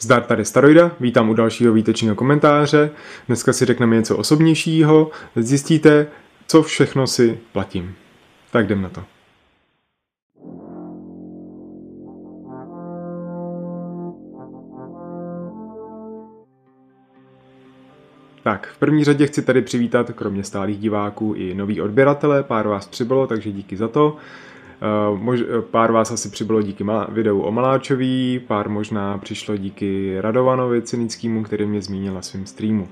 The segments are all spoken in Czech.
Zdar tady Staroida, vítám u dalšího výtečního komentáře. Dneska si řekneme něco osobnějšího, zjistíte, co všechno si platím. Tak jdem na to. Tak, v první řadě chci tady přivítat, kromě stálých diváků, i nový odběratele, pár vás přibylo, takže díky za to. Uh, mož, pár vás asi přibylo díky videu o Maláčový, pár možná přišlo díky Radovanovi Cynickému, který mě zmínil na svém streamu.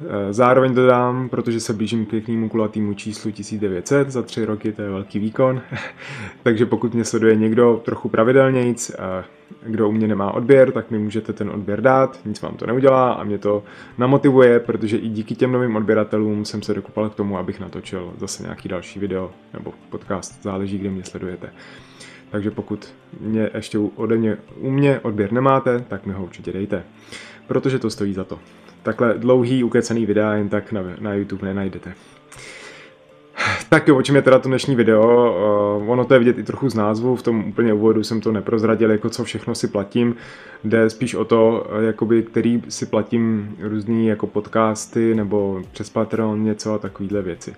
Eh, zároveň dodám, protože se blížím k pěknému kulatýmu číslu 1900, za tři roky to je velký výkon, takže pokud mě sleduje někdo trochu pravidelnějc, kdo u mě nemá odběr, tak mi můžete ten odběr dát, nic vám to neudělá a mě to namotivuje, protože i díky těm novým odběratelům jsem se dokupal k tomu, abych natočil zase nějaký další video nebo podcast, záleží, kde mě sledujete. Takže pokud mě ještě ode mě, u mě odběr nemáte, tak mi ho určitě dejte, protože to stojí za to. Takhle dlouhý ukecený videa jen tak na, na YouTube nenajdete. Tak jo, o čem je teda to dnešní video? Uh, ono to je vidět i trochu z názvu, v tom úplně úvodu jsem to neprozradil, jako co všechno si platím. Jde spíš o to, eh, jakoby, který si platím různý jako podcasty nebo přes Patreon něco a takovýhle věci.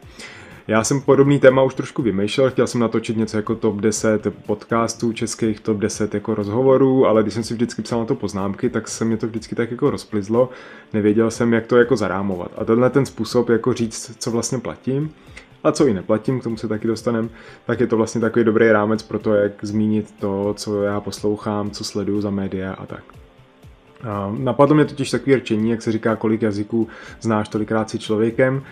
Já jsem podobný téma už trošku vymýšlel, chtěl jsem natočit něco jako top 10 podcastů českých, top 10 jako rozhovorů, ale když jsem si vždycky psal na to poznámky, tak se mě to vždycky tak jako rozplizlo, nevěděl jsem, jak to jako zarámovat. A tenhle ten způsob, jako říct, co vlastně platím, a co i neplatím, k tomu se taky dostanem, tak je to vlastně takový dobrý rámec pro to, jak zmínit to, co já poslouchám, co sleduju za média a tak. Napadlo mě totiž takový rčení, jak se říká, kolik jazyků znáš, tolikrát si člověkem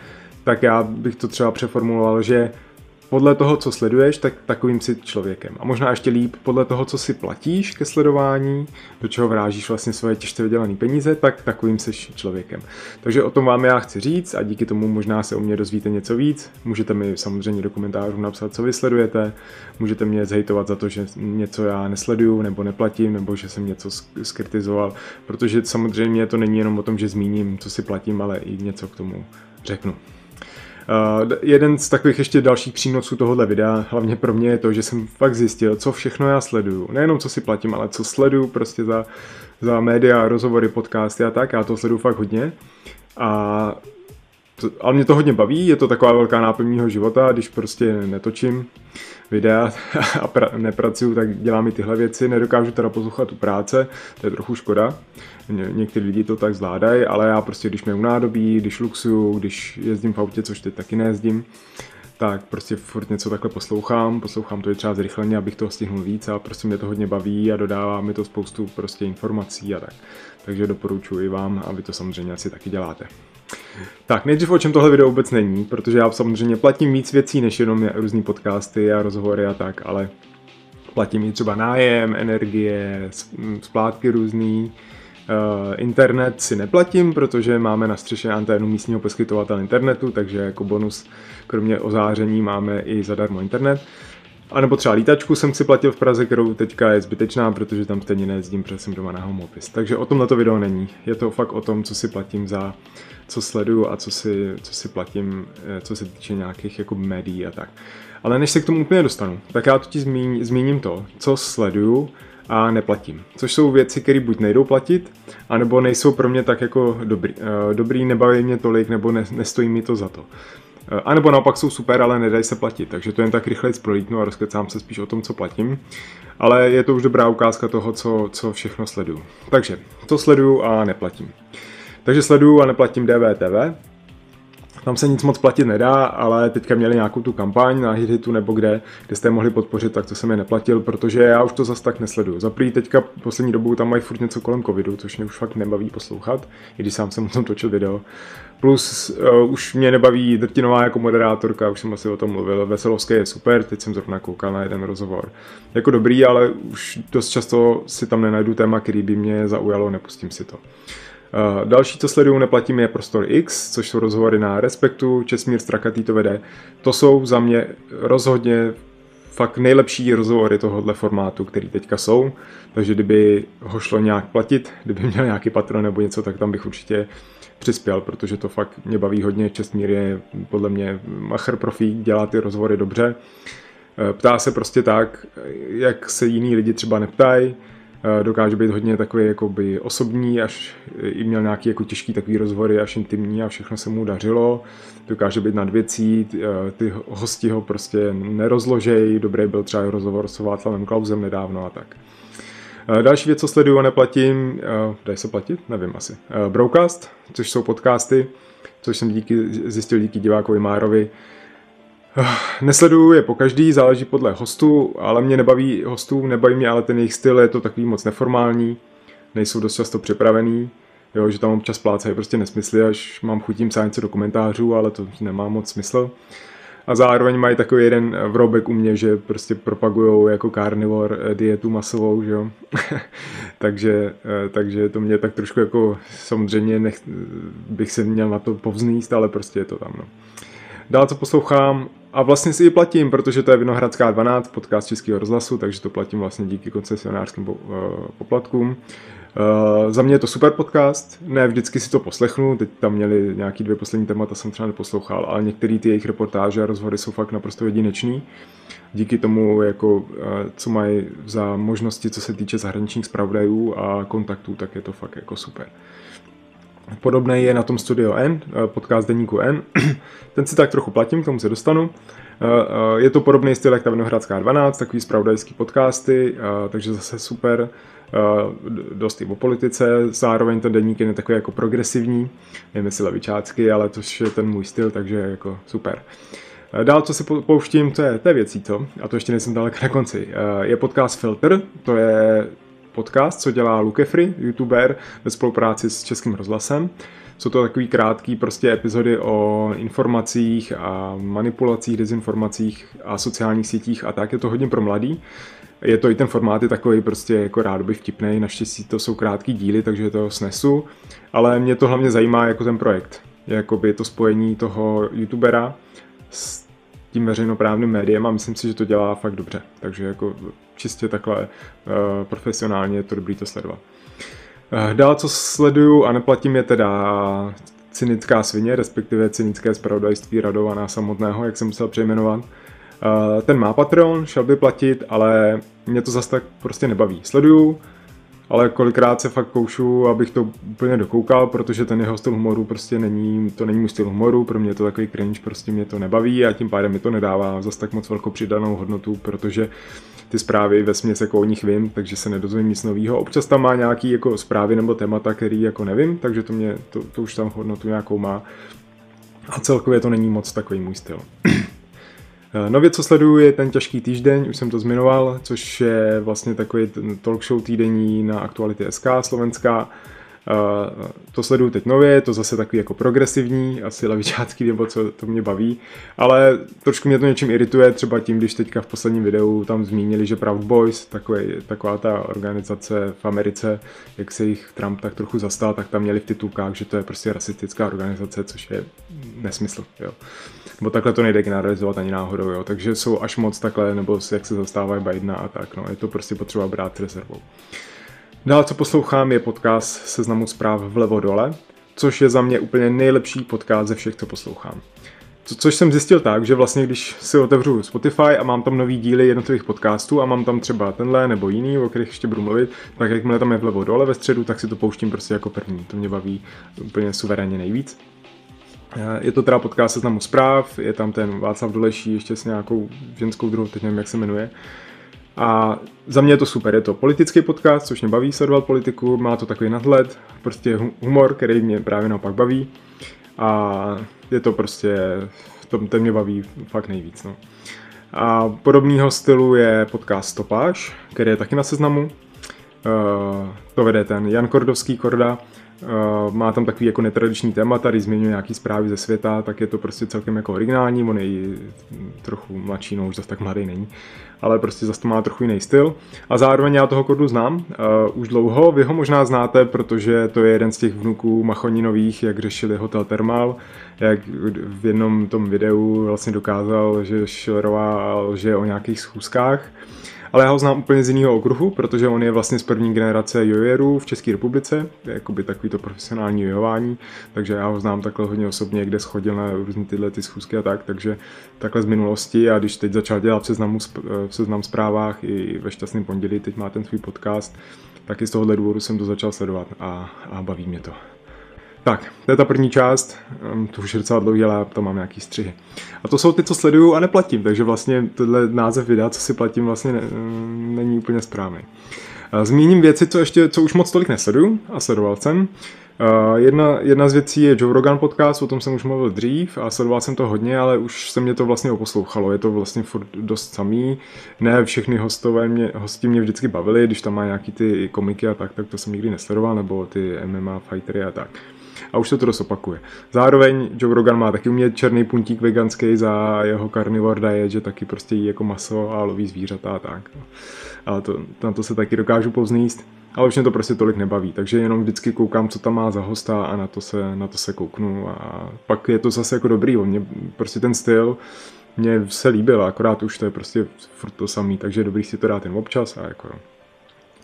tak já bych to třeba přeformuloval, že podle toho, co sleduješ, tak takovým si člověkem. A možná ještě líp, podle toho, co si platíš ke sledování, do čeho vrážíš vlastně svoje těžce vydělané peníze, tak takovým jsi člověkem. Takže o tom vám já chci říct a díky tomu možná se o mě dozvíte něco víc. Můžete mi samozřejmě do komentářů napsat, co vy sledujete, můžete mě zhejtovat za to, že něco já nesleduju nebo neplatím, nebo že jsem něco skritizoval, protože samozřejmě to není jenom o tom, že zmíním, co si platím, ale i něco k tomu řeknu. Uh, jeden z takových ještě dalších přínosů tohohle videa, hlavně pro mě, je to, že jsem fakt zjistil, co všechno já sleduju. Nejenom co si platím, ale co sleduju prostě za, za média, rozhovory, podcasty a tak. Já to sleduju fakt hodně. A to, ale mě to hodně baví, je to taková velká náplň mého života, když prostě netočím videa a pra, nepracuju, tak dělám i tyhle věci. Nedokážu teda poslouchat u práce, to je trochu škoda. Ně, někteří lidi to tak zvládají, ale já prostě, když mě nádobí, když luxuju, když jezdím v autě, což teď taky nejezdím, tak prostě furt něco takhle poslouchám, poslouchám to i třeba zrychleně, abych toho stihnul víc a prostě mě to hodně baví a dodává mi to spoustu prostě informací a tak. Takže doporučuji vám, aby to samozřejmě asi taky děláte. Tak, nejdřív o čem tohle video vůbec není, protože já samozřejmě platím víc věcí než jenom různý podcasty a rozhovory a tak, ale platím i třeba nájem, energie, splátky různý, Uh, internet si neplatím, protože máme na střeše anténu místního poskytovatele internetu, takže jako bonus kromě ozáření máme i zadarmo internet. A nebo třeba lítačku jsem si platil v Praze, kterou teďka je zbytečná, protože tam stejně nejezdím, protože jsem doma na home office. Takže o tom to video není. Je to fakt o tom, co si platím za, co sleduju a co si, co si platím, eh, co se týče nějakých jako médií a tak. Ale než se k tomu úplně dostanu, tak já totiž zmíň, zmíním to, co sleduju a neplatím. Což jsou věci, které buď nejdou platit, anebo nejsou pro mě tak jako dobrý. Eh, dobrý, nebaví mě tolik, nebo ne, nestojí mi to za to. Eh, a nebo naopak jsou super, ale nedají se platit, takže to jen tak rychle prolítnu a rozkecám se spíš o tom, co platím. Ale je to už dobrá ukázka toho, co, co všechno sleduju. Takže, co sleduju a neplatím. Takže sleduju a neplatím DVTV, tam se nic moc platit nedá, ale teďka měli nějakou tu kampaň na Hitu nebo kde, kde jste mohli podpořit, tak to jsem je neplatil, protože já už to zas tak nesleduju. Za prvý teďka poslední dobu tam mají furt něco kolem covidu, což mě už fakt nebaví poslouchat, i když sám jsem o tom točil video. Plus uh, už mě nebaví Drtinová jako moderátorka, už jsem asi o tom mluvil. Veselovské je super, teď jsem zrovna koukal na jeden rozhovor. Jako dobrý, ale už dost často si tam nenajdu téma, který by mě zaujalo, nepustím si to. Další, co sleduju, neplatím, je Prostor X, což jsou rozhovory na Respektu, Česmír Strakatý to vede. To jsou za mě rozhodně fakt nejlepší rozhovory tohohle formátu, který teďka jsou. Takže kdyby ho šlo nějak platit, kdyby měl nějaký patron nebo něco, tak tam bych určitě přispěl, protože to fakt mě baví hodně. Čestmír je podle mě macher profík, dělá ty rozhovory dobře. Eh, ptá se prostě tak, jak se jiní lidi třeba neptají, dokáže být hodně takový jakoby osobní, až i měl nějaký jako těžký takový rozhovory, až intimní a všechno se mu dařilo. Dokáže být nad věcí, ty hosti ho prostě nerozložej, dobrý byl třeba rozhovor s Václavem Klausem nedávno a tak. Další věc, co sleduju a neplatím, dají se platit? Nevím asi. Broadcast, což jsou podcasty, což jsem díky, zjistil díky divákovi Márovi. Nesleduju je po každý, záleží podle hostů, ale mě nebaví hostů, nebaví mě ale ten jejich styl, je to takový moc neformální, nejsou dost často připravený, jo, že tam občas plácají prostě nesmysly, až mám chutím psát něco do komentářů, ale to nemá moc smysl. A zároveň mají takový jeden vrobek u mě, že prostě propagují jako carnivore eh, dietu masovou, že jo. takže, eh, takže to mě tak trošku jako samozřejmě nech, bych se měl na to povzníst, ale prostě je to tam, no. Dál, co poslouchám, a vlastně si ji platím, protože to je Vinohradská 12, podcast Českého rozhlasu, takže to platím vlastně díky koncesionářským eh, poplatkům. Uh, za mě je to super podcast, ne vždycky si to poslechnu, teď tam měli nějaký dvě poslední témata, jsem třeba neposlouchal, ale některé ty jejich reportáže a rozhovory jsou fakt naprosto jedinečný. Díky tomu, jako, uh, co mají za možnosti, co se týče zahraničních zpravodajů a kontaktů, tak je to fakt jako super. Podobný je na tom Studio N, podcast Deníku N. Ten si tak trochu platím, k tomu se dostanu. Je to podobný styl jak ta Vinohradská 12, takový spravodajský podcasty, takže zase super. Dost i o politice, zároveň ten deník je takový jako progresivní, nevím jestli levičácky, ale to je ten můj styl, takže jako super. Dál, co si pouštím, to je, je věcí, co? A to ještě nejsem daleko na konci. Je podcast Filter, to je podcast, co dělá Lukefry, youtuber, ve spolupráci s Českým rozhlasem. Jsou to takový krátký prostě epizody o informacích a manipulacích, dezinformacích a sociálních sítích a tak. Je to hodně pro mladý. Je to i ten formát je takový prostě jako rádoby vtipný, naštěstí to jsou krátký díly, takže to snesu, ale mě to hlavně zajímá jako ten projekt. Jakoby to spojení toho youtubera s tím veřejnoprávným médiem a myslím si, že to dělá fakt dobře. Takže jako čistě takhle uh, profesionálně je to dobrý to sledovat. Uh, dál, co sleduju a neplatím, je teda cynická svině, respektive cynické zpravodajství Radovana samotného, jak jsem musel přejmenovat. Uh, ten má Patreon, šel by platit, ale mě to zase tak prostě nebaví. Sleduju, ale kolikrát se fakt koušu, abych to úplně dokoukal, protože ten jeho styl humoru prostě není, to není můj styl humoru, pro mě je to takový cringe, prostě mě to nebaví a tím pádem mi to nedává zase tak moc velkou přidanou hodnotu, protože ty zprávy ve směs jako o nich vím, takže se nedozvím nic nového. Občas tam má nějaký jako zprávy nebo témata, který jako nevím, takže to mě, to, to už tam hodnotu nějakou má. A celkově to není moc takový můj styl. Eh, nově, co sleduju, je ten těžký týždeň, už jsem to zmiňoval, což je vlastně takový talk show týdenní na Aktuality SK slovenská. Uh, to sleduju teď nově, je to zase takový jako progresivní, asi levičácký, nebo co to mě baví, ale trošku mě to něčím irituje, třeba tím, když teďka v posledním videu tam zmínili, že Proud Boys, takový, taková ta organizace v Americe, jak se jich Trump tak trochu zastal, tak tam měli v titulkách, že to je prostě rasistická organizace, což je nesmysl, jo. Nebo takhle to nejde generalizovat ani náhodou, jo. Takže jsou až moc takhle, nebo jak se zastávají Bidena a tak, no. Je to prostě potřeba brát rezervou. Dál, co poslouchám, je podcast Seznamu zpráv vlevo dole, což je za mě úplně nejlepší podcast ze všech, co poslouchám. Co, což jsem zjistil tak, že vlastně když si otevřu Spotify a mám tam nový díly jednotlivých podcastů a mám tam třeba tenhle nebo jiný, o kterých ještě budu mluvit, tak jakmile tam je vlevo dole ve středu, tak si to pouštím prostě jako první. To mě baví úplně suverénně nejvíc. Je to teda podcast seznamu zpráv, je tam ten Václav Doleší ještě s nějakou ženskou druhou, teď nevím, jak se jmenuje. A za mě je to super, je to politický podcast, což mě baví sledovat politiku, má to takový nadhled, prostě humor, který mě právě naopak baví a je to prostě, to, ten mě baví fakt nejvíc. No. A podobného stylu je podcast Stopáž, který je taky na seznamu. Uh, to vede ten Jan Kordovský Korda, má tam takový jako netradiční téma, tady zmiňuje nějaký zprávy ze světa, tak je to prostě celkem jako originální, on je trochu mladší, no už zase tak mladý není, ale prostě zase to má trochu jiný styl. A zároveň já toho Kordu znám uh, už dlouho, vy ho možná znáte, protože to je jeden z těch vnuků Machoninových, jak řešili Hotel Thermal, jak v jednom tom videu vlastně dokázal, že Schillerová lže o nějakých schůzkách ale já ho znám úplně z jiného okruhu, protože on je vlastně z první generace jojerů v České republice, jakoby takový to profesionální jojování, takže já ho znám takhle hodně osobně, kde schodil na různé tyhle ty schůzky a tak, takže takhle z minulosti a když teď začal dělat v seznamu, v seznam zprávách i ve šťastném pondělí, teď má ten svůj podcast, taky z tohohle důvodu jsem to začal sledovat a, a baví mě to. Tak, to je ta první část, ehm, to už je docela dlouhý, ale to mám nějaký střihy. A to jsou ty, co sleduju a neplatím, takže vlastně tenhle název videa, co si platím, vlastně ne, ehm, není úplně správný. Zmíním věci, co ještě, co už moc tolik nesleduju a sledoval jsem. Jedna, jedna z věcí je Joe Rogan podcast, o tom jsem už mluvil dřív a sledoval jsem to hodně, ale už se mě to vlastně oposlouchalo, je to vlastně furt dost samý. Ne všechny hostové mě, hosti mě vždycky bavili, když tam má nějaký ty komiky a tak, tak to jsem nikdy nesledoval, nebo ty MMA fightery a tak. A už se to dost opakuje. Zároveň Joe Rogan má taky umět černý puntík veganský za jeho carnivore diet, že taky prostě jí jako maso a loví zvířata a tak. Ale to, na to se taky dokážu povzníst ale už mě to prostě tolik nebaví, takže jenom vždycky koukám, co tam má za hosta a na to se, na to se kouknu a pak je to zase jako dobrý, mě prostě ten styl mě se líbil, akorát už to je prostě furt to samý, takže je dobrý si to dát jen občas a jako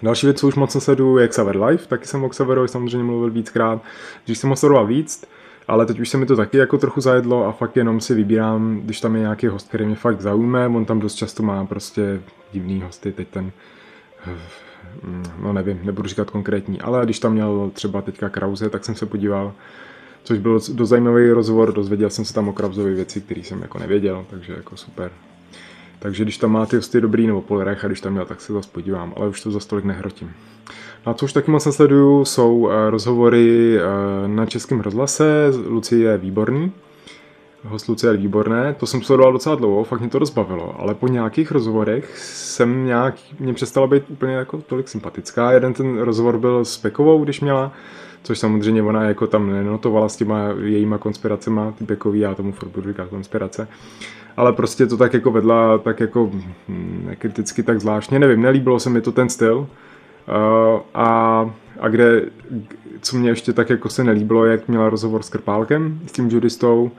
Další věc, co už moc nesleduju, je Xaver Life, taky jsem o Xaverovi samozřejmě mluvil víckrát, když jsem ho sledoval víc, ale teď už se mi to taky jako trochu zajedlo a fakt jenom si vybírám, když tam je nějaký host, který mě fakt zaujme, on tam dost často má prostě divný hosty, teď ten Mm, no nevím, nebudu říkat konkrétní, ale když tam měl třeba teďka Krause, tak jsem se podíval, což byl dost zajímavý rozhovor, dozvěděl jsem se tam o Krausovi věci, které jsem jako nevěděl, takže jako super. Takže když tam má ty hosty dobrý nebo polerech a když tam měl, tak se zase podívám, ale už to za stolik nehrotím. A co už taky moc nesleduju, jsou eh, rozhovory eh, na českém rozhlase, Lucie je výborný, host Lucie výborné, to jsem sledoval docela dlouho, fakt mě to rozbavilo, ale po nějakých rozhovorech jsem nějak, mě přestala být úplně jako tolik sympatická. Jeden ten rozhovor byl s Pekovou, když měla, což samozřejmě ona jako tam nenotovala s těma jejíma konspiracema, ty Pekový, já tomu furt budu říkat konspirace. Ale prostě to tak jako vedla, tak jako hm, nekriticky, tak zvláštně, nevím, nelíbilo se mi to ten styl. Uh, a, a kde, co mě ještě tak jako se nelíbilo, jak měla rozhovor s Krpálkem, s tím judistou,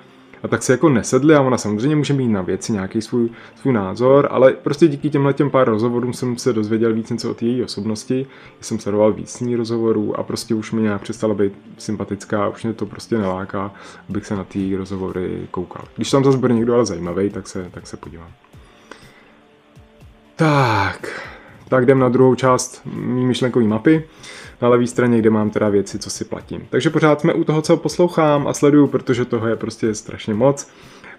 a tak se jako nesedli a ona samozřejmě může mít na věci nějaký svůj, svůj názor, ale prostě díky těmhle těm pár rozhovorům jsem se dozvěděl víc něco o té její osobnosti, jsem sledoval víc ní rozhovorů a prostě už mi nějak přestala být sympatická, už mě to prostě neláká, abych se na ty rozhovory koukal. Když tam zase bude někdo ale zajímavý, tak se, tak se podívám. Tak, tak jdem na druhou část mý myšlenkové mapy na levé straně, kde mám teda věci, co si platím. Takže pořád jsme u toho, co poslouchám a sleduju, protože toho je prostě strašně moc.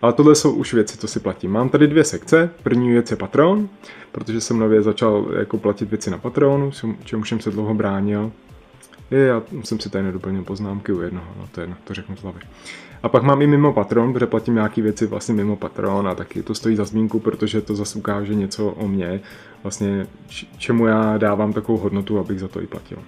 Ale tohle jsou už věci, co si platím. Mám tady dvě sekce. První věc je Patreon, protože jsem nově začal jako platit věci na Patreonu, čemu jsem se dlouho bránil. Je, já jsem si tady nedoplnil poznámky u jednoho, no to je jedno, to řeknu z hlavy. A pak mám i mimo Patron, protože platím nějaké věci vlastně mimo Patron a taky to stojí za zmínku, protože to zase ukáže něco o mně, vlastně čemu já dávám takovou hodnotu, abych za to i platil.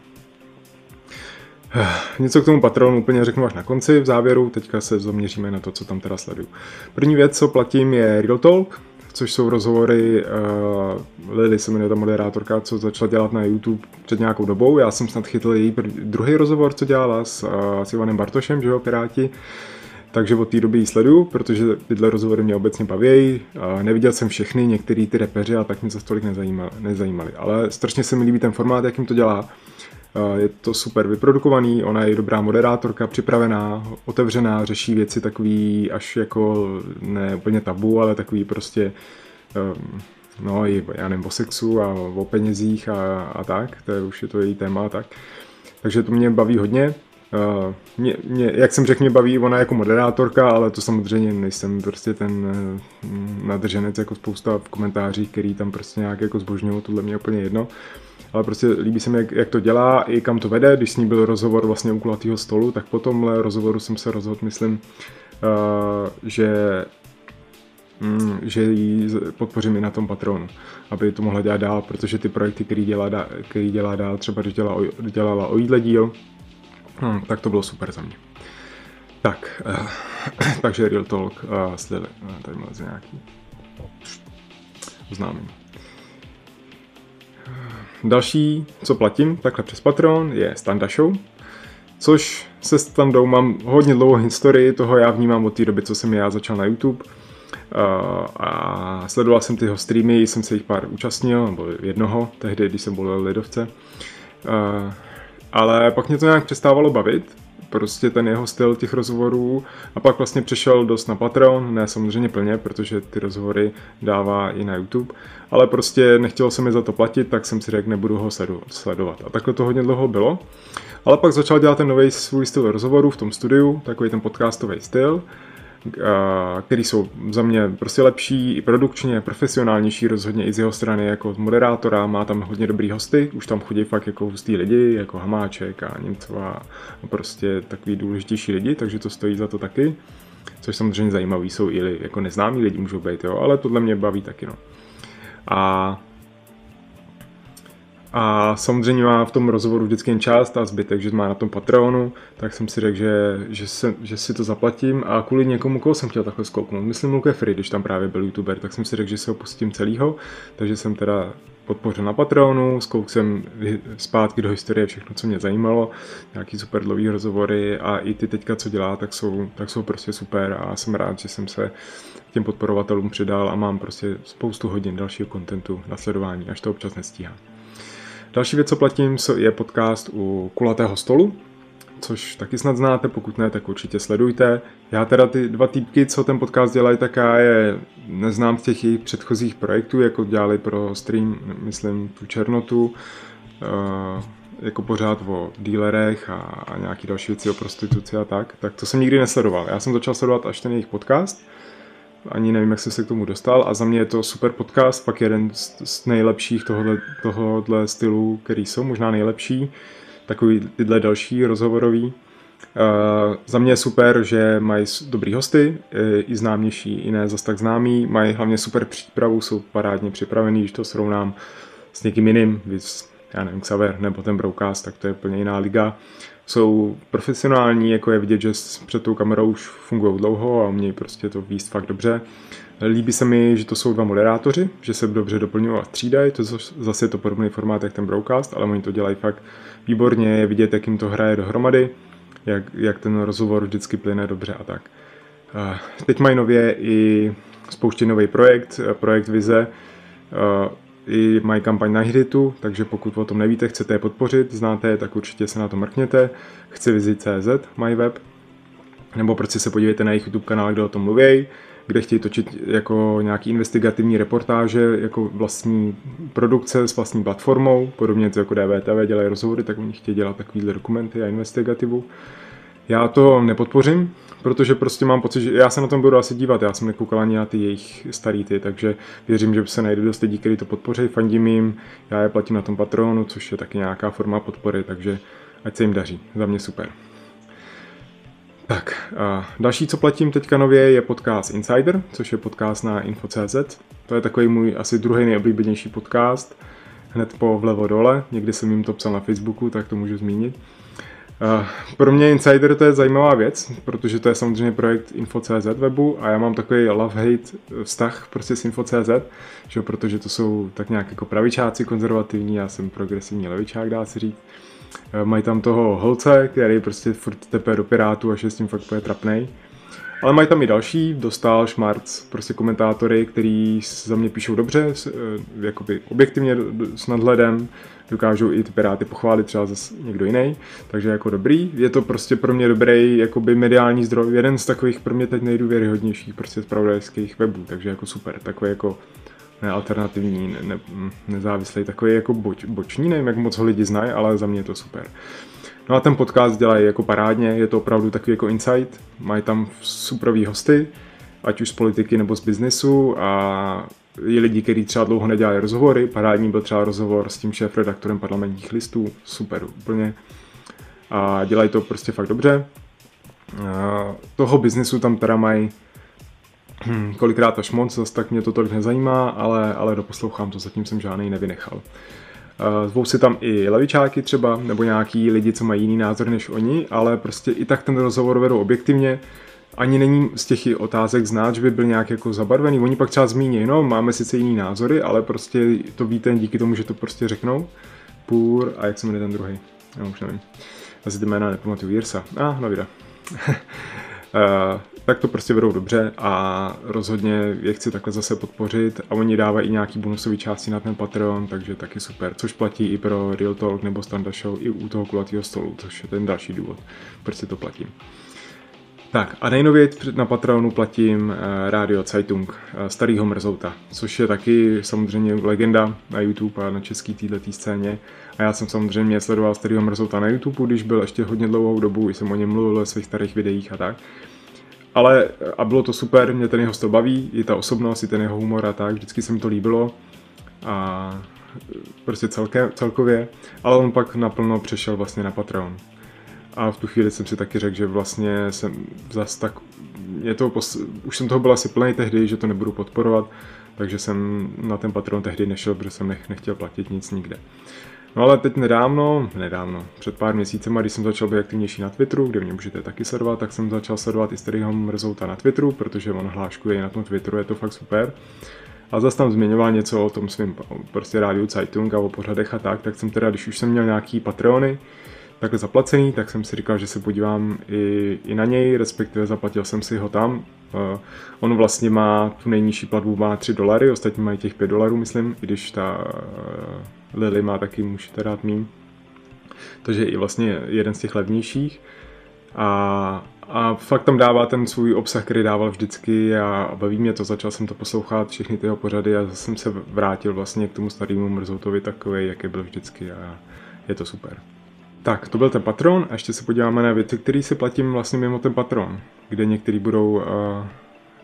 Něco k tomu patronu úplně řeknu až na konci, v závěru, teďka se zaměříme na to, co tam teda sleduju. První věc, co platím, je Real Talk, což jsou rozhovory, uh, Lily se jmenuje ta moderátorka, co začala dělat na YouTube před nějakou dobou. Já jsem snad chytl její druhý rozhovor, co dělala s, uh, s Ivanem Bartošem, že jo, Piráti. Takže od té doby ji sleduju, protože tyhle rozhovory mě obecně baví. Neviděl jsem všechny, některý ty repeři a tak mě to tolik nezajímali. Ale strašně se mi líbí ten formát, jakým to dělá. Je to super vyprodukovaný, ona je dobrá moderátorka, připravená, otevřená, řeší věci takový až jako ne úplně tabu, ale takový prostě um, no i já nevím, o sexu a o penězích a, a tak, to je už je to její téma a tak. Takže to mě baví hodně. Uh, mě, mě, jak jsem řekl, mě baví ona jako moderátorka, ale to samozřejmě nejsem prostě ten nadrženec jako spousta v komentářích, který tam prostě nějak jako zbožňují, tohle mě úplně jedno. Uh, ale prostě líbí se mi, jak, jak to dělá i kam to vede. Když s ní byl rozhovor vlastně u kulatého stolu, tak po tomhle rozhovoru jsem se rozhodl, myslím, uh, že mm, že ji podpořím i na tom patronu, aby to mohla dělat dál, protože ty projekty, který dělá, který dělá dál, třeba když dělala, dělala o jídle díl, hm, tak to bylo super za mě. Tak, uh, takže Real Talk uh, s Lily. Tady mám nějaký oznámení. Další, co platím takhle přes Patreon, je Standa Show, což se Standou mám hodně dlouhou historii, toho já vnímám od té doby, co jsem já začal na YouTube. Uh, a sledoval jsem tyho streamy, jsem se jich pár účastnil, nebo jednoho, tehdy, když jsem byl lidovce. Uh, ale pak mě to nějak přestávalo bavit, prostě ten jeho styl těch rozhovorů a pak vlastně přešel dost na Patreon, ne samozřejmě plně, protože ty rozhovory dává i na YouTube, ale prostě nechtělo se mi za to platit, tak jsem si řekl, nebudu ho sledovat. A takhle to hodně dlouho bylo. Ale pak začal dělat ten nový svůj styl rozhovoru v tom studiu, takový ten podcastový styl, který jsou za mě prostě lepší i produkčně, profesionálnější rozhodně i z jeho strany jako moderátora, má tam hodně dobrý hosty, už tam chodí fakt jako hustý lidi, jako Hamáček a Němcová prostě takový důležitější lidi, takže to stojí za to taky, což samozřejmě zajímavý jsou i jako neznámí lidi můžou být, jo, ale tohle mě baví taky, no. A a samozřejmě má v tom rozhovoru vždycky jen část a zbytek, že má na tom Patreonu, tak jsem si řekl, že, že, se, že si to zaplatím a kvůli někomu, koho jsem chtěl takhle zkouknout. Myslím Luke Free, když tam právě byl youtuber, tak jsem si řekl, že se ho pustím celýho, takže jsem teda podpořil na Patreonu, zkouk jsem zpátky do historie všechno, co mě zajímalo, nějaký super dlouhý rozhovory a i ty teďka, co dělá, tak jsou, tak jsou prostě super a jsem rád, že jsem se těm podporovatelům přidal a mám prostě spoustu hodin dalšího kontentu na sledování, až to občas nestíhám. Další věc, co platím, je podcast u kulatého stolu, což taky snad znáte, pokud ne, tak určitě sledujte. Já teda ty dva týpky, co ten podcast dělají, tak já je neznám z těch jejich předchozích projektů, jako dělali pro stream, myslím, tu Černotu, uh, jako pořád o dílerech a, a nějaký další věci o prostituci a tak, tak to jsem nikdy nesledoval. Já jsem začal sledovat až ten jejich podcast, ani nevím, jak jsem se k tomu dostal. A za mě je to super podcast, pak jeden z, z nejlepších tohohle, tohohle stylu, který jsou, možná nejlepší, takový tyhle další rozhovorový. Uh, za mě je super, že mají dobrý hosty, i známější, i ne zas tak známý, mají hlavně super přípravu, jsou parádně připravený, když to srovnám s někým jiným, víc, já nevím, Xaver nebo ten Broadcast, tak to je plně jiná liga jsou profesionální, jako je vidět, že před tou kamerou už fungují dlouho a umějí prostě to výst fakt dobře. Líbí se mi, že to jsou dva moderátoři, že se dobře doplňují a střídají, to zase je to podobný formát jak ten broadcast, ale oni to dělají fakt výborně, je vidět, jak jim to hraje dohromady, jak, jak ten rozhovor vždycky plyne dobře a tak. Teď mají nově i spouštěný nový projekt, projekt Vize, i mají kampaň na Hritu, takže pokud o tom nevíte, chcete je podpořit, znáte je, tak určitě se na to mrkněte. Chci vizit.cz, mají web, nebo prostě se podívejte na jejich YouTube kanál, kde o tom mluví, kde chtějí točit jako nějaký investigativní reportáže, jako vlastní produkce s vlastní platformou, podobně jako DVTV dělají rozhovory, tak oni chtějí dělat takovýhle dokumenty a investigativu. Já to nepodpořím, protože prostě mám pocit, že já se na tom budu asi dívat, já jsem nekoukal ani na ty jejich starý ty, takže věřím, že se najde dost lidí, kteří to podpoří, fandím jim, já je platím na tom patronu, což je taky nějaká forma podpory, takže ať se jim daří, za mě super. Tak, a další, co platím teďka nově, je podcast Insider, což je podcast na Info.cz. To je takový můj asi druhý nejoblíbenější podcast, hned po vlevo dole, někdy jsem jim to psal na Facebooku, tak to můžu zmínit. Pro mě Insider to je zajímavá věc, protože to je samozřejmě projekt Info.cz webu a já mám takový love-hate vztah prostě s Info.cz, že protože to jsou tak nějak jako pravičáci konzervativní, já jsem progresivní levičák, dá se říct. Mají tam toho holce, který prostě furt tepe do Pirátu a je s tím fakt je trapnej. Ale mají tam i další, Dostal, Šmarc, prostě komentátory, který za mě píšou dobře, eh, jakoby objektivně s nadhledem, dokážou i ty Piráty pochválit třeba zase někdo jiný, takže jako dobrý. Je to prostě pro mě dobrý jakoby mediální zdroj, jeden z takových pro mě teď nejdůvěryhodnějších prostě zpravodajských webů, takže jako super, takový jako nealternativní, ne, ne, nezávislý, takový jako boč, boční, nevím, jak moc ho lidi znají, ale za mě je to super. No a ten podcast dělají jako parádně, je to opravdu takový jako insight, mají tam superový hosty, ať už z politiky nebo z biznesu a je lidi, kteří třeba dlouho nedělali rozhovory, parádní byl třeba rozhovor s tím šéf-redaktorem parlamentních listů, super úplně. A dělají to prostě fakt dobře. A toho biznesu tam teda mají hm, kolikrát až moc, zase tak mě to tolik nezajímá, ale, ale doposlouchám to, zatím jsem žádný nevynechal. Zvou si tam i levičáky třeba, nebo nějaký lidi, co mají jiný názor než oni, ale prostě i tak ten rozhovor vedou objektivně, ani není z těch otázek znát, že by byl nějak jako zabarvený. Oni pak třeba zmíní, no, máme sice jiný názory, ale prostě to víte díky tomu, že to prostě řeknou. Půr a jak se jmenuje ten druhý? Já už nevím. Já si ty jména nepamatuju. Jirsa. A, ah, no. tak to prostě vedou dobře a rozhodně je chci takhle zase podpořit a oni dávají i nějaký bonusový části na ten Patreon, takže taky super, což platí i pro Real Talk nebo Standa Show i u toho kulatého stolu, což je ten další důvod, proč si to platím. Tak a nejnověji na Patreonu platím Radio Zeitung uh, starýho Mrzouta, což je taky samozřejmě legenda na YouTube a na český této scéně. A já jsem samozřejmě sledoval starýho Mrzouta na YouTube, když byl ještě hodně dlouhou dobu, jsem o něm mluvil ve svých starých videích a tak. Ale a bylo to super, mě ten jeho styl baví, i ta osobnost, i ten jeho humor a tak, vždycky se mi to líbilo. A prostě celké, celkově, ale on pak naplno přešel vlastně na Patreon. A v tu chvíli jsem si taky řekl, že vlastně jsem zas tak, je to, už jsem toho byl asi plný tehdy, že to nebudu podporovat, takže jsem na ten Patreon tehdy nešel, protože jsem nech, nechtěl platit nic nikde. No ale teď nedávno, nedávno, před pár měsícema, když jsem začal být aktivnější na Twitteru, kde mě můžete taky sledovat, tak jsem začal sledovat i starého Mrzouta na Twitteru, protože on hláškuje na tom Twitteru, je to fakt super. A zase tam zmiňoval něco o tom svým prostě rádiu Zeitung a o pořadech a tak, tak jsem teda, když už jsem měl nějaký Patreony, takhle zaplacený, tak jsem si říkal, že se podívám i, i na něj, respektive zaplatil jsem si ho tam. Uh, on vlastně má tu nejnižší platbu, má 3 dolary, ostatní mají těch 5 dolarů, myslím, i když ta uh, Lily má taky, můžete rád mým. Takže i vlastně jeden z těch levnějších. A, a fakt tam dává ten svůj obsah, který dával vždycky a baví mě to, začal jsem to poslouchat, všechny ty jeho pořady a zase jsem se vrátil vlastně k tomu starému Mrzoutovi takový, jaký byl vždycky a je to super. Tak, to byl ten patron a ještě se podíváme na věci, které si platím vlastně mimo ten patron, kde některý budou uh,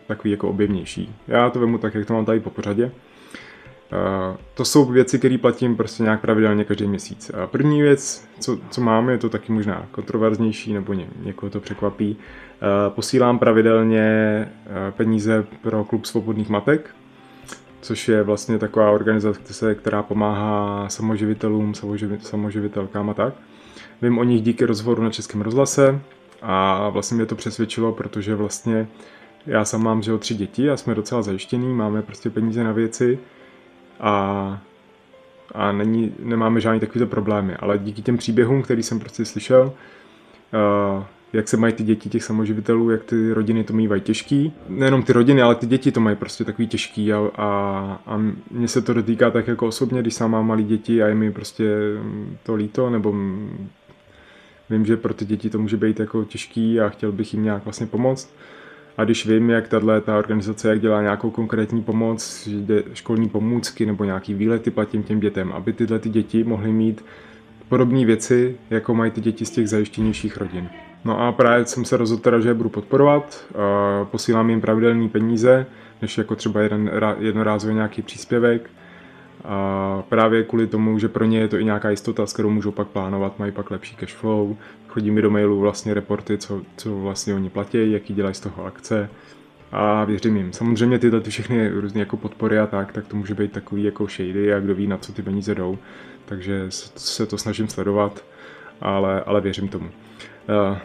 takový jako objevnější. Já to vemu tak, jak to mám tady po pořadě. Uh, to jsou věci, které platím prostě nějak pravidelně každý měsíc. Uh, první věc, co, co mám, je to taky možná kontroverznější, nebo ně, někoho to překvapí. Uh, posílám pravidelně uh, peníze pro klub svobodných matek, což je vlastně taková organizace, která pomáhá samoživitelům, samoživitelkám a tak. Vím o nich díky rozhovoru na Českém rozhlase a vlastně mě to přesvědčilo, protože vlastně já sám mám že tři děti a jsme docela zajištění, máme prostě peníze na věci a, a není, nemáme žádný takovýto problémy, ale díky těm příběhům, který jsem prostě slyšel, uh, jak se mají ty děti těch samoživitelů, jak ty rodiny to mývají těžký. Nejenom ty rodiny, ale ty děti to mají prostě takový těžký a, a, a mně se to dotýká tak jako osobně, když sám mám malý děti a je mi prostě to líto, nebo Vím, že pro ty děti to může být jako těžký a chtěl bych jim nějak vlastně pomoct. A když vím, jak tahle ta organizace jak dělá nějakou konkrétní pomoc, jde školní pomůcky nebo nějaký výlety platím těm dětem, aby tyhle ty děti mohly mít podobné věci, jako mají ty děti z těch zajištěnějších rodin. No a právě jsem se rozhodl teda, že je budu podporovat, posílám jim pravidelné peníze, než jako třeba jeden, jednorázový nějaký příspěvek, a právě kvůli tomu, že pro ně je to i nějaká jistota, s kterou můžou pak plánovat, mají pak lepší cash flow, chodí mi do mailu vlastně reporty, co, co vlastně oni platí, jaký dělají z toho akce a věřím jim. Samozřejmě tyhle ty všechny různé jako podpory a tak, tak to může být takový jako shady a kdo ví, na co ty peníze jdou, takže se to snažím sledovat, ale, ale věřím tomu. Uh,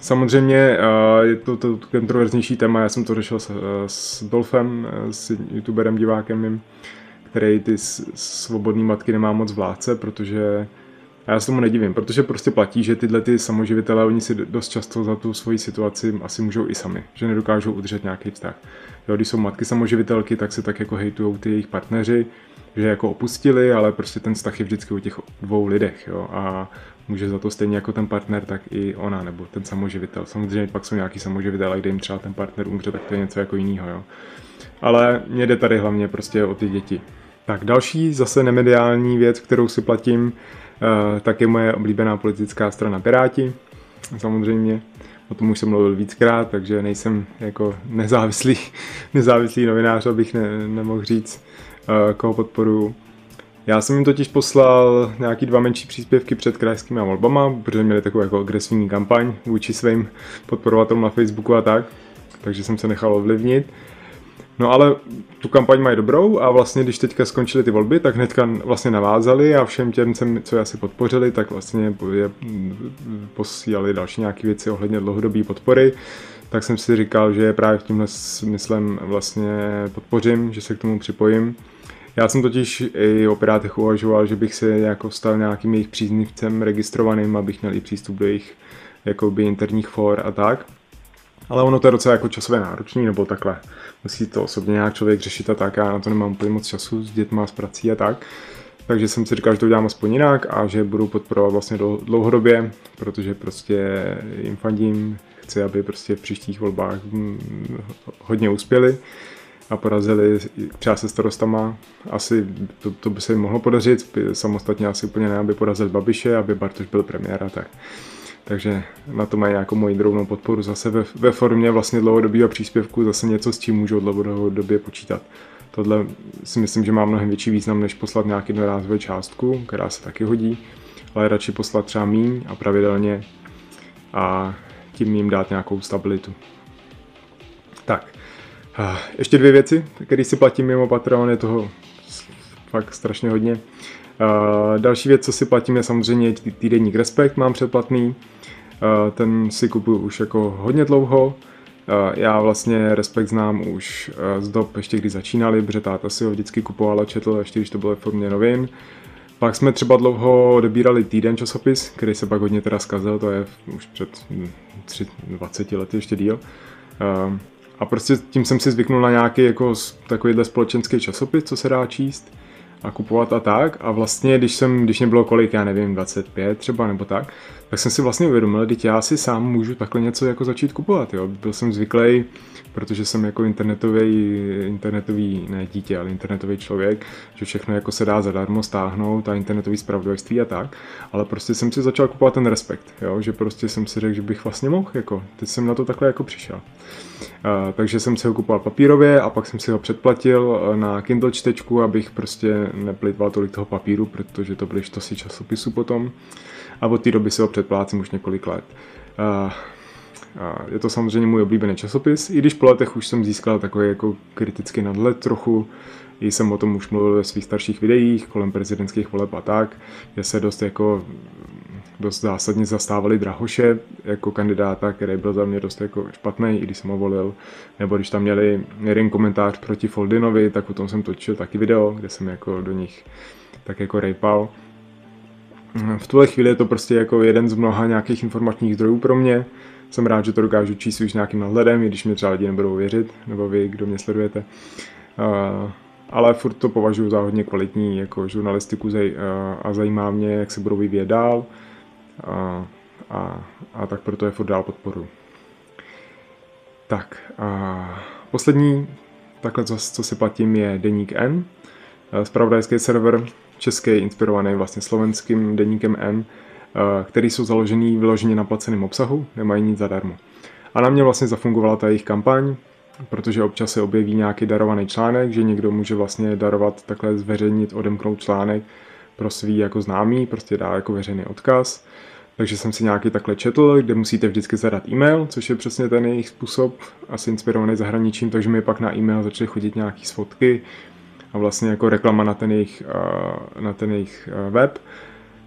Samozřejmě je to, to kontroverznější téma, já jsem to řešil s, s Dolfem, s youtuberem, divákem mým, který ty svobodné matky nemá moc vládce, protože a já se tomu nedivím, protože prostě platí, že tyhle ty samoživitelé, oni si dost často za tu svoji situaci asi můžou i sami, že nedokážou udržet nějaký vztah. Jo, když jsou matky samoživitelky, tak se tak jako hejtujou ty jejich partneři, že jako opustili, ale prostě ten vztah je vždycky u těch dvou lidech, jo, a může za to stejně jako ten partner, tak i ona, nebo ten samoživitel. Samozřejmě pak jsou nějaký samoživitelé, kde jim třeba ten partner umře, tak to je něco jako jiného, jo. Ale mě jde tady hlavně prostě o ty děti. Tak další zase nemediální věc, kterou si platím, eh, tak je moje oblíbená politická strana Piráti. Samozřejmě, o tom už jsem mluvil víckrát, takže nejsem jako nezávislý, nezávislý novinář, abych ne, nemohl říct, eh, koho podporuju. Já jsem jim totiž poslal nějaký dva menší příspěvky před krajskými volbama, protože měli takovou jako agresivní kampaň vůči svým podporovatelům na Facebooku a tak, takže jsem se nechal ovlivnit. No ale tu kampaň mají dobrou a vlastně když teďka skončily ty volby, tak hnedka vlastně navázali a všem těm, co je asi podpořili, tak vlastně je posílali další nějaké věci ohledně dlouhodobé podpory. Tak jsem si říkal, že právě v tímhle smyslem vlastně podpořím, že se k tomu připojím. Já jsem totiž i o Pirátech uvažoval, že bych se jako stal nějakým jejich příznivcem registrovaným, abych měl i přístup do jejich jakoby interních for a tak Ale ono to je docela jako časově náročný, nebo takhle. Musí to osobně nějak člověk řešit a tak, já na to nemám úplně moc času s dětma, s prací a tak. Takže jsem si říkal, že to udělám aspoň jinak a že budu podporovat vlastně dlouhodobě, protože prostě jim fandím, chci, aby prostě v příštích volbách hm, hodně uspěli a porazili třeba se starostama. Asi to, to by se jim mohlo podařit, samostatně asi úplně ne, aby porazili Babiše, aby Bartoš byl premiér a tak. Takže na to mají nějakou moji drobnou podporu zase ve, ve formě vlastně dlouhodobého příspěvku, zase něco, s čím můžu dlouhodobě počítat. Tohle si myslím, že má mnohem větší význam, než poslat nějaký jednorázovou částku, která se taky hodí, ale radši poslat třeba míň a pravidelně a tím jim dát nějakou stabilitu. Tak, ještě dvě věci, které si platím mimo Patreon, je toho fakt strašně hodně. Další věc, co si platím, je samozřejmě týdenník Respekt, mám předplatný. Ten si kupuju už jako hodně dlouho. Já vlastně Respekt znám už z dob, ještě když začínali, protože táta si ho vždycky kupoval a četl, ještě když to bylo v formě novin. Pak jsme třeba dlouho odebírali týden časopis, který se pak hodně teda zkazil, to je už před 20 lety ještě díl. A prostě tím jsem si zvyknul na nějaký jako takovýhle společenský časopis, co se dá číst a kupovat a tak. A vlastně, když jsem, když mě bylo kolik, já nevím, 25 třeba nebo tak, tak jsem si vlastně uvědomil, že já si sám můžu takhle něco jako začít kupovat. Jo. Byl jsem zvyklý, protože jsem jako internetový, internetový, ne dítě, ale internetový člověk, že všechno jako se dá zadarmo stáhnout a internetový spravodajství a tak. Ale prostě jsem si začal kupovat ten respekt, jo. že prostě jsem si řekl, že bych vlastně mohl, jako, teď jsem na to takhle jako přišel. Uh, takže jsem si ho kupoval papírově a pak jsem si ho předplatil na Kindle čtečku, abych prostě neplitval tolik toho papíru, protože to byly štosy časopisu potom a od té doby si ho předplácím už několik let. Uh, je to samozřejmě můj oblíbený časopis, i když po letech už jsem získal takový jako kritický nadhled trochu, i jsem o tom už mluvil ve svých starších videích kolem prezidentských voleb a tak, kde se dost jako dost zásadně zastávali Drahoše jako kandidáta, který byl za mě dost jako špatný, i když jsem ho volil. Nebo když tam měli jeden komentář proti Foldinovi, tak o tom jsem točil taky video, kde jsem jako do nich tak jako rejpal. V tuhle chvíli je to prostě jako jeden z mnoha nějakých informačních zdrojů pro mě. Jsem rád, že to dokážu číst už nějakým nadhledem, i když mě třeba lidi nebudou věřit, nebo vy, kdo mě sledujete. Uh, ale furt to považuji za hodně kvalitní jako žurnalistiku uh, a zajímá mě, jak se budou vyvíjet dál. Uh, a, a tak proto je furt dál podporu. Tak, a poslední, takhle co, co si platím, je Deník N, spravodajský server, český, inspirovaný vlastně slovenským deníkem N, eh, který jsou založený vyloženě na placeném obsahu, nemají nic zadarmo. A na mě vlastně zafungovala ta jejich kampaň, protože občas se objeví nějaký darovaný článek, že někdo může vlastně darovat takhle zveřejnit, odemknout článek pro svý jako známý, prostě dá jako veřejný odkaz. Takže jsem si nějaký takhle četl, kde musíte vždycky zadat e-mail, což je přesně ten jejich způsob, asi inspirovaný zahraničím, takže mi pak na e-mail začaly chodit nějaký fotky, a vlastně jako reklama na ten jejich, na ten jejich web,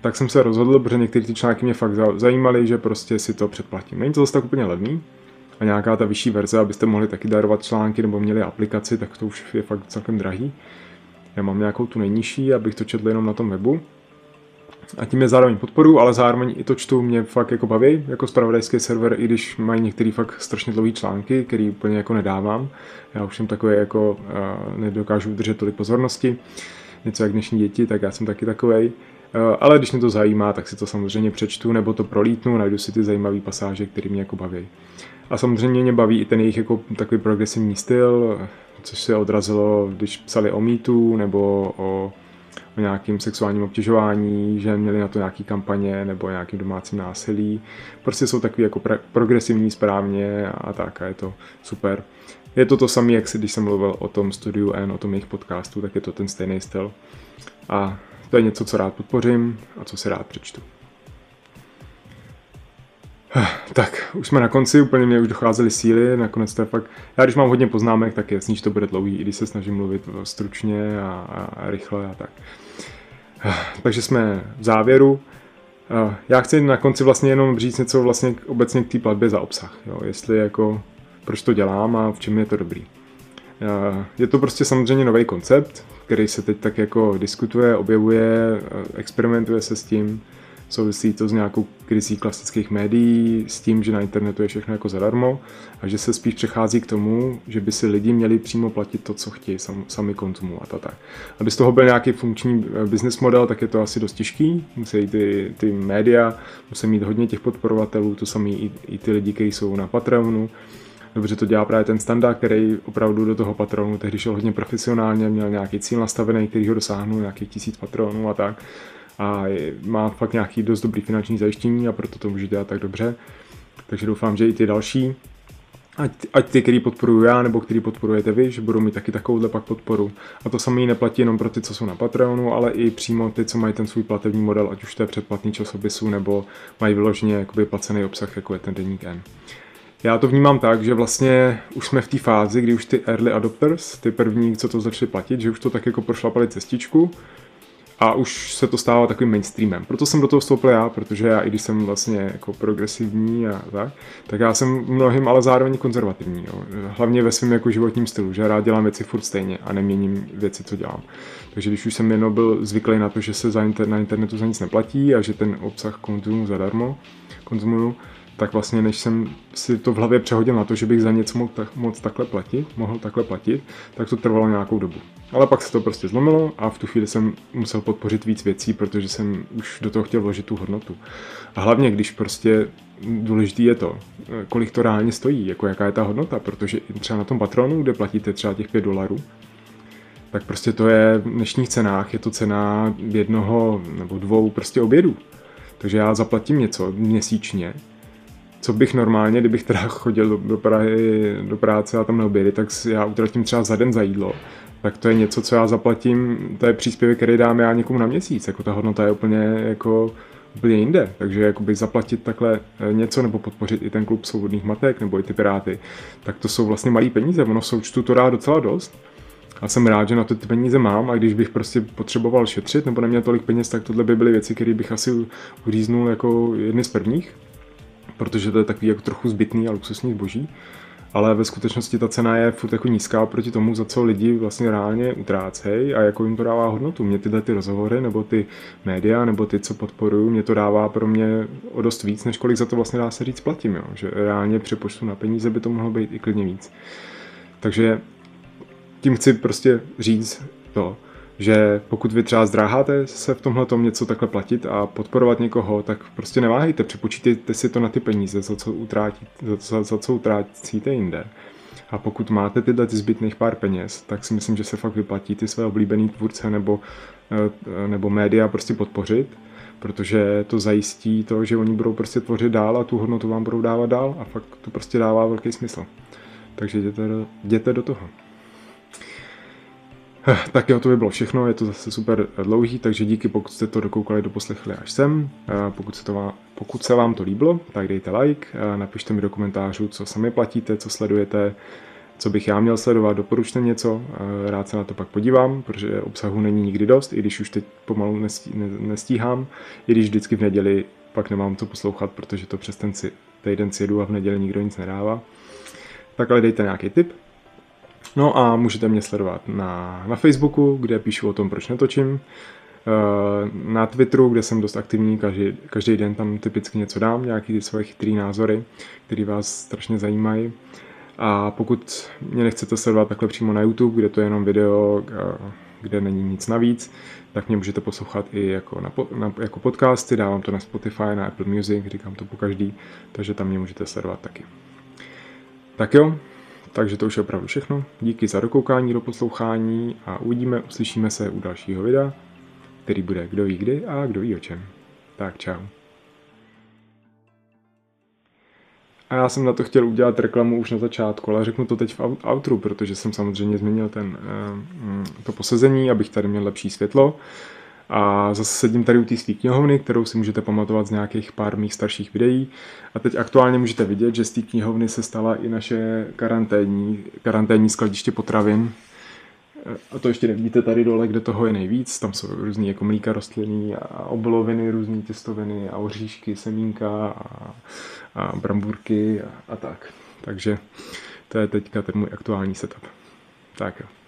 tak jsem se rozhodl, protože některé ty články mě fakt zajímaly, že prostě si to předplatím. Není to zase tak úplně levný a nějaká ta vyšší verze, abyste mohli taky darovat články nebo měli aplikaci, tak to už je fakt celkem drahý. Já mám nějakou tu nejnižší, abych to četl jenom na tom webu a tím je zároveň podporu, ale zároveň i to čtu mě fakt jako baví, jako spravodajský server, i když mají některý fakt strašně dlouhý články, který úplně jako nedávám. Já už jsem takový jako uh, nedokážu udržet tolik pozornosti, něco jak dnešní děti, tak já jsem taky takový. Uh, ale když mě to zajímá, tak si to samozřejmě přečtu nebo to prolítnu, najdu si ty zajímavé pasáže, které mě jako baví. A samozřejmě mě baví i ten jejich jako takový progresivní styl, což se odrazilo, když psali o mýtu nebo o o nějakým sexuálním obtěžování, že měli na to nějaký kampaně nebo nějakým domácím násilí. Prostě jsou takový jako progresivní správně a tak a je to super. Je to to samé, jak si, když jsem mluvil o tom studiu N, o tom jejich podcastu, tak je to ten stejný styl. A to je něco, co rád podpořím a co si rád přečtu. Tak, už jsme na konci, úplně mě už docházely síly, nakonec to je fakt, já když mám hodně poznámek, tak jasný, že to bude dlouhý, i když se snažím mluvit stručně a, a, rychle a tak. Takže jsme v závěru. Já chci na konci vlastně jenom říct něco vlastně obecně k té platbě za obsah, jo, jestli jako, proč to dělám a v čem je to dobrý. Je to prostě samozřejmě nový koncept, který se teď tak jako diskutuje, objevuje, experimentuje se s tím, souvisí to s nějakou krizí klasických médií, s tím, že na internetu je všechno jako zadarmo a že se spíš přechází k tomu, že by si lidi měli přímo platit to, co chtějí sam, sami konzumovat a tak. Aby z toho byl nějaký funkční eh, business model, tak je to asi dost těžký. Musí ty, ty média, musí mít hodně těch podporovatelů, to samý i, i ty lidi, kteří jsou na Patreonu, dobře to dělá právě ten standard, který opravdu do toho patronu tehdy šel hodně profesionálně, měl nějaký cíl nastavený, který ho dosáhnul, nějakých tisíc patronů a tak. A má fakt nějaký dost dobrý finanční zajištění a proto to může dělat tak dobře. Takže doufám, že i ty další, ať, ať ty, který podporuju já, nebo který podporujete vy, že budou mít taky takovouhle pak podporu. A to samé neplatí jenom pro ty, co jsou na Patreonu, ale i přímo ty, co mají ten svůj platební model, ať už to je předplatný časopisu, nebo mají vyloženě jakoby placený obsah, jako je ten deník N. Já to vnímám tak, že vlastně už jsme v té fázi, kdy už ty early adopters, ty první, co to začali platit, že už to tak jako prošlapali cestičku a už se to stává takovým mainstreamem. Proto jsem do toho vstoupil já, protože já, i když jsem vlastně jako progresivní a tak, tak já jsem mnohým ale zároveň konzervativní. Jo. Hlavně ve svém jako životním stylu, že rád dělám věci furt stejně a neměním věci, co dělám. Takže když už jsem jenom byl zvyklý na to, že se za inter- na internetu za nic neplatí a že ten obsah konzumuju zadarmo, konzumuju, tak vlastně než jsem si to v hlavě přehodil na to, že bych za něco mohl, tak, moc takhle platit, mohl takhle platit, tak to trvalo nějakou dobu. Ale pak se to prostě zlomilo a v tu chvíli jsem musel podpořit víc věcí, protože jsem už do toho chtěl vložit tu hodnotu. A hlavně, když prostě důležitý je to, kolik to reálně stojí, jako jaká je ta hodnota, protože třeba na tom patronu, kde platíte třeba těch 5 dolarů, tak prostě to je v dnešních cenách, je to cena jednoho nebo dvou prostě obědů. Takže já zaplatím něco měsíčně, co bych normálně, kdybych teda chodil do, do Prahy do práce a tam neobědy, tak já utratím třeba za den za jídlo. Tak to je něco, co já zaplatím, to je příspěvek, který dám já někomu na měsíc. Jako ta hodnota je úplně jako úplně jinde. Takže jakoby zaplatit takhle eh, něco nebo podpořit i ten klub svobodných matek nebo i ty piráty, tak to jsou vlastně malé peníze. Ono součtu to dá docela dost. A jsem rád, že na to ty peníze mám a když bych prostě potřeboval šetřit nebo neměl tolik peněz, tak tohle by byly věci, které bych asi uříznul jako jedny z prvních protože to je takový jako trochu zbytný a luxusní zboží. Ale ve skutečnosti ta cena je furt jako nízká proti tomu, za co lidi vlastně reálně utrácejí a jako jim to dává hodnotu. Mě tyhle ty rozhovory, nebo ty média, nebo ty, co podporují, mě to dává pro mě o dost víc, než kolik za to vlastně dá se říct platím. Jo. Že reálně přepočtu na peníze by to mohlo být i klidně víc. Takže tím chci prostě říct to, že pokud vy třeba zdráháte se v tomhle tom něco takhle platit a podporovat někoho, tak prostě neváhejte, přepočítejte si to na ty peníze, za co, utrátíte, za, za co utrácíte jinde. A pokud máte tyhle ty zbytných pár peněz, tak si myslím, že se fakt vyplatí ty své oblíbené tvůrce nebo, eh, nebo média prostě podpořit, protože to zajistí to, že oni budou prostě tvořit dál a tu hodnotu vám budou dávat dál a fakt to prostě dává velký smysl. Takže jděte jděte do toho. Eh, tak jo, to by bylo všechno, je to zase super dlouhý, takže díky, pokud jste to dokoukali, doposlechli až sem. Eh, pokud se, to má, pokud se vám to líbilo, tak dejte like, eh, napište mi do komentářů, co sami platíte, co sledujete, co bych já měl sledovat, doporučte něco, rád se na to pak podívám, protože obsahu není nikdy dost, i když už teď pomalu nestíhám, i když vždycky v neděli pak nemám co poslouchat, protože to přes ten týden si jedu a v neděli nikdo nic nedává. Tak ale dejte nějaký tip, No a můžete mě sledovat na, na Facebooku, kde píšu o tom, proč netočím, eh, na Twitteru, kde jsem dost aktivní, každý, každý den tam typicky něco dám, nějaký ty svoje chytrý názory, které vás strašně zajímají. A pokud mě nechcete sledovat takhle přímo na YouTube, kde to je jenom video, eh, kde není nic navíc, tak mě můžete poslouchat i jako, na, na, jako podcasty, dávám to na Spotify, na Apple Music, říkám to po každý, takže tam mě můžete sledovat taky. Tak jo, takže to už je opravdu všechno. Díky za dokoukání, do poslouchání a uvidíme, uslyšíme se u dalšího videa, který bude kdo ví kdy a kdo ví o čem. Tak čau. A já jsem na to chtěl udělat reklamu už na začátku, ale řeknu to teď v outru, protože jsem samozřejmě změnil ten, eh, to posezení, abych tady měl lepší světlo. A zase sedím tady u té své knihovny, kterou si můžete pamatovat z nějakých pár mých starších videí. A teď aktuálně můžete vidět, že z té knihovny se stala i naše karanténní, karanténní skladiště potravin. A to ještě nevidíte tady dole, kde toho je nejvíc. Tam jsou různé jako mlíka rostliny a obiloviny, různé těstoviny a oříšky, semínka a, a bramburky a, a tak. Takže to je teďka ten můj aktuální setup. Tak jo.